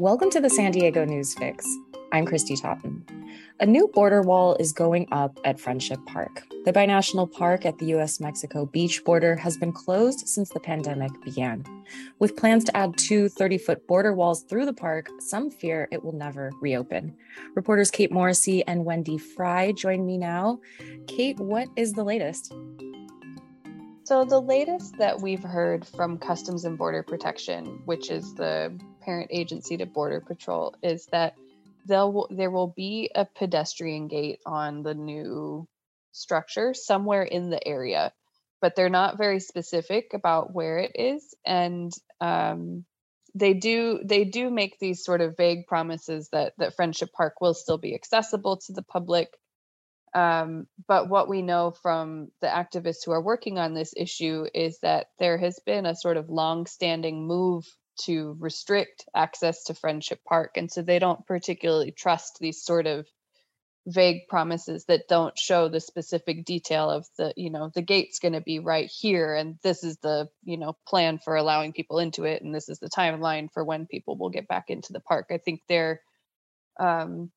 Welcome to the San Diego News Fix. I'm Christy Totten. A new border wall is going up at Friendship Park. The binational park at the US Mexico beach border has been closed since the pandemic began. With plans to add two 30 foot border walls through the park, some fear it will never reopen. Reporters Kate Morrissey and Wendy Fry join me now. Kate, what is the latest? So, the latest that we've heard from Customs and Border Protection, which is the parent agency to Border Patrol, is that there there will be a pedestrian gate on the new structure somewhere in the area, but they're not very specific about where it is. And um, they do they do make these sort of vague promises that that Friendship Park will still be accessible to the public um, but what we know from the activists who are working on this issue is that there has been a sort of long-standing move to restrict access to Friendship Park, and so they don't particularly trust these sort of vague promises that don't show the specific detail of the you know the gate's going to be right here and this is the you know plan for allowing people into it and this is the timeline for when people will get back into the park. I think they're um,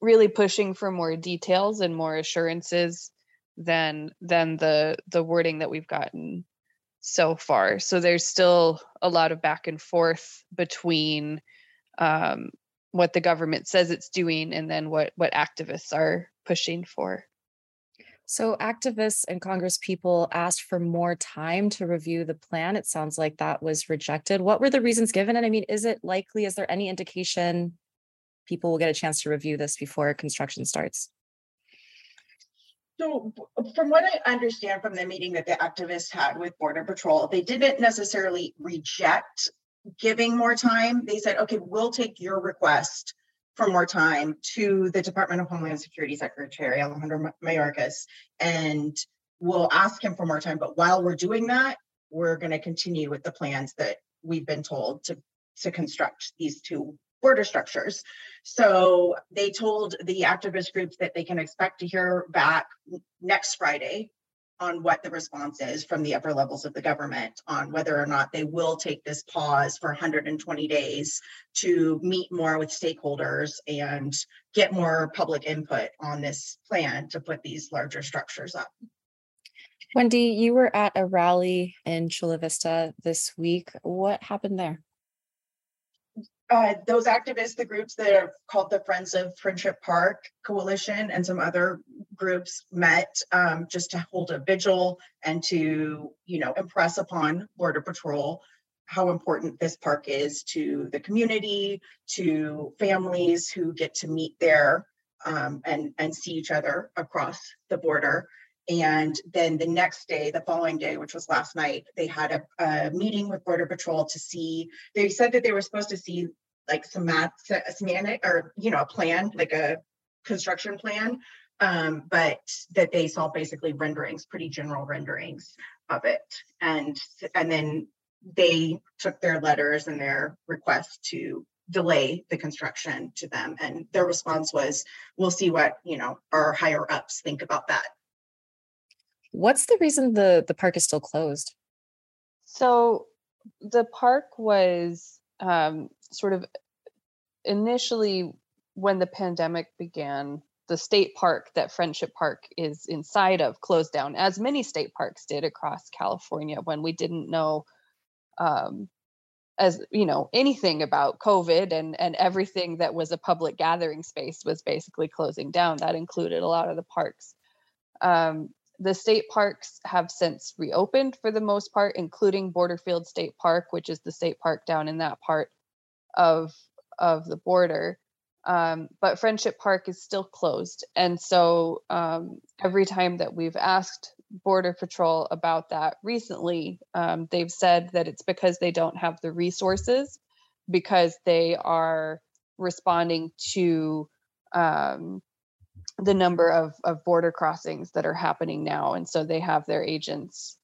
really pushing for more details and more assurances than than the the wording that we've gotten so far. So there's still a lot of back and forth between um, what the government says it's doing and then what what activists are pushing for. So activists and Congress people asked for more time to review the plan. It sounds like that was rejected. What were the reasons given? And I mean, is it likely? Is there any indication people will get a chance to review this before construction starts? So, from what I understand from the meeting that the activists had with Border Patrol, they didn't necessarily reject giving more time. They said, okay, we'll take your request for more time to the Department of Homeland Security Secretary Alejandro Mayorkas, and we'll ask him for more time. But while we're doing that, we're going to continue with the plans that we've been told to to construct these two border structures. So they told the activist groups that they can expect to hear back next Friday on what the response is from the upper levels of the government on whether or not they will take this pause for 120 days to meet more with stakeholders and get more public input on this plan to put these larger structures up. Wendy, you were at a rally in Chula Vista this week. What happened there? Uh, those activists, the groups that are called the Friends of Friendship Park Coalition, and some other groups met um, just to hold a vigil and to, you know, impress upon Border Patrol how important this park is to the community, to families who get to meet there um, and and see each other across the border. And then the next day, the following day, which was last night, they had a, a, meeting with Border Patrol to see. They said that they were supposed to see like some math, semantic or you know a plan, like a construction plan, um, but that they saw basically renderings, pretty general renderings of it, and and then they took their letters and their requests to delay the construction to them and their response was we'll see what you know our higher ups think about that What's the reason the the park is still closed? So the park was um, sort of initially when the pandemic began, the state park that Friendship Park is inside of closed down, as many state parks did across California when we didn't know, um, as you know, anything about COVID and and everything that was a public gathering space was basically closing down. That included a lot of the parks. Um, the state parks have since reopened for the most part, including Borderfield State Park, which is the state park down in that part of of the border. Um, but Friendship Park is still closed, and so um, every time that we've asked Border Patrol about that recently, um, they've said that it's because they don't have the resources, because they are responding to um, the number of, of border crossings that are happening now. And so they have their agents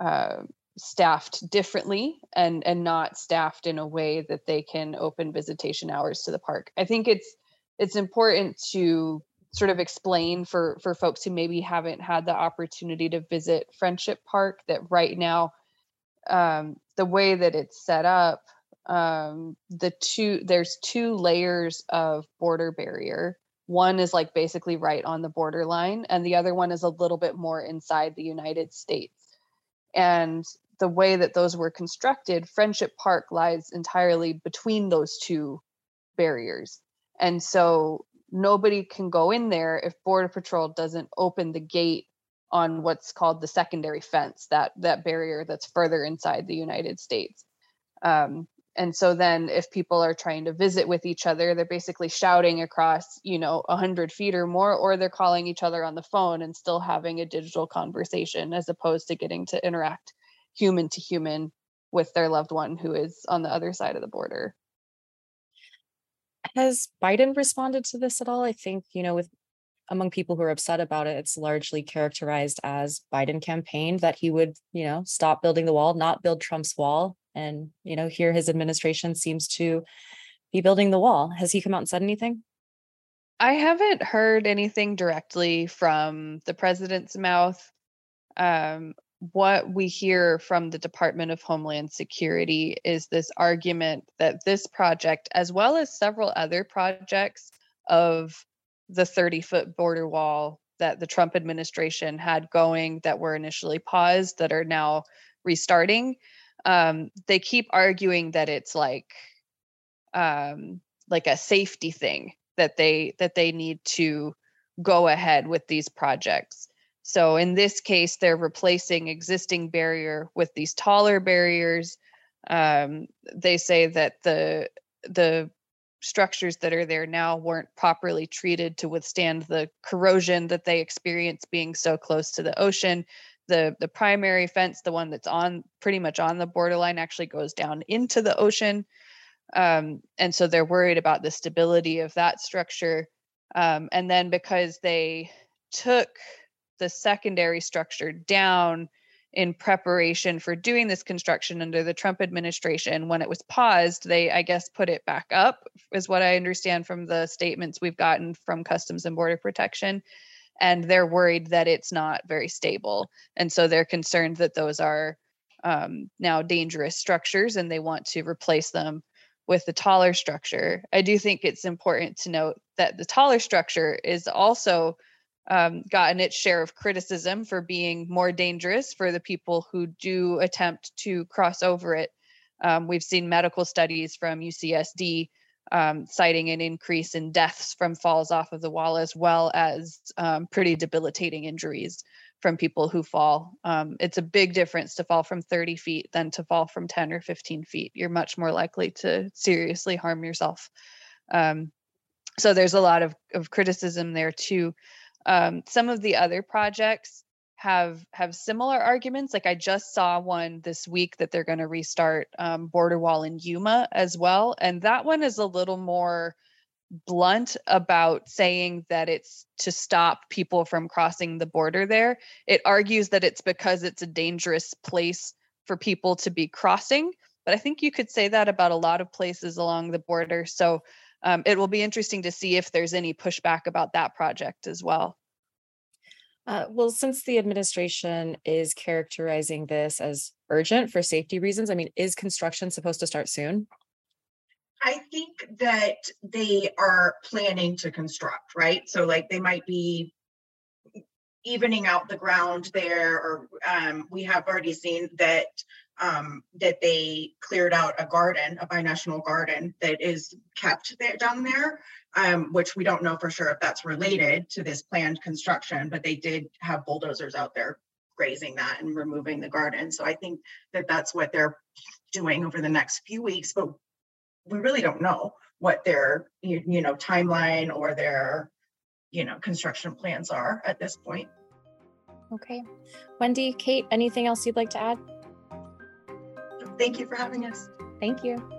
uh, staffed differently and, and not staffed in a way that they can open visitation hours to the park. I think it's it's important to sort of explain for for folks who maybe haven't had the opportunity to visit Friendship Park that right now um, the way that it's set up um, the two there's two layers of border barrier. One is like basically right on the borderline, and the other one is a little bit more inside the United States. And the way that those were constructed, Friendship Park lies entirely between those two barriers. And so nobody can go in there if Border Patrol doesn't open the gate on what's called the secondary fence, that that barrier that's further inside the United States. Um, and so then if people are trying to visit with each other they're basically shouting across you know 100 feet or more or they're calling each other on the phone and still having a digital conversation as opposed to getting to interact human to human with their loved one who is on the other side of the border. Has biden responded to this at all? I think you know with among people who are upset about it it's largely characterized as biden campaigned that he would you know stop building the wall not build trump's wall and you know here his administration seems to be building the wall. Has he come out and said anything? I haven't heard anything directly from the president's mouth. Um, what we hear from the department of homeland security is this argument that this project as well as several other projects of the 30 foot border wall that the trump administration had going that were initially paused that are now restarting um, they keep arguing that it's like um, like a safety thing that they that they need to go ahead with these projects. So in this case, they're replacing existing barrier with these taller barriers. Um, they say that the the structures that are there now weren't properly treated to withstand the corrosion that they experience being so close to the ocean the the primary fence the one that's on pretty much on the borderline actually goes down into the ocean um, and so they're worried about the stability of that structure um, and then because they took the secondary structure down in preparation for doing this construction under the Trump administration. When it was paused, they, I guess, put it back up, is what I understand from the statements we've gotten from Customs and Border Protection and they're worried that it's not very stable. And so they're concerned that those are um, now dangerous structures and they want to replace them with the taller structure. I do think it's important to note that the taller structure is also um, gotten its share of criticism for being more dangerous for the people who do attempt to cross over it. Um, we've seen medical studies from UCSD um, citing an increase in deaths from falls off of the wall, as well as um, pretty debilitating injuries from people who fall. Um, it's a big difference to fall from 30 feet than to fall from 10 or 15 feet. You're much more likely to seriously harm yourself. Um, so there's a lot of, of criticism there too. Um, some of the other projects have have similar arguments. Like i just saw one this week that they're going to restart um, border wall in yuma as well and that one is a little more blunt about saying that it's to stop people from crossing the border there. It argues that it's because it's a dangerous place for people to be crossing but i think you could say that about a lot of places along the border. So um, it will be interesting to see if there's any pushback about that project as well uh, well, since the administration is characterizing this as urgent for safety reasons, I mean, is construction supposed to start soon? I think that they are planning to construct, right? So, like, they might be evening out the ground there, or um, we have already seen that um, that they cleared out a garden, a binational garden that is kept there down there, um, which we don't know for sure if that's related to this planned construction, but they did have bulldozers out there grazing that and removing the garden. So I think that that's what they're doing over the next few weeks, but we really don't know what their you, you know timeline or their you know construction plans are at this point. Okay. Wendy, Kate, anything else you'd like to add? Thank you for having us. Thank you.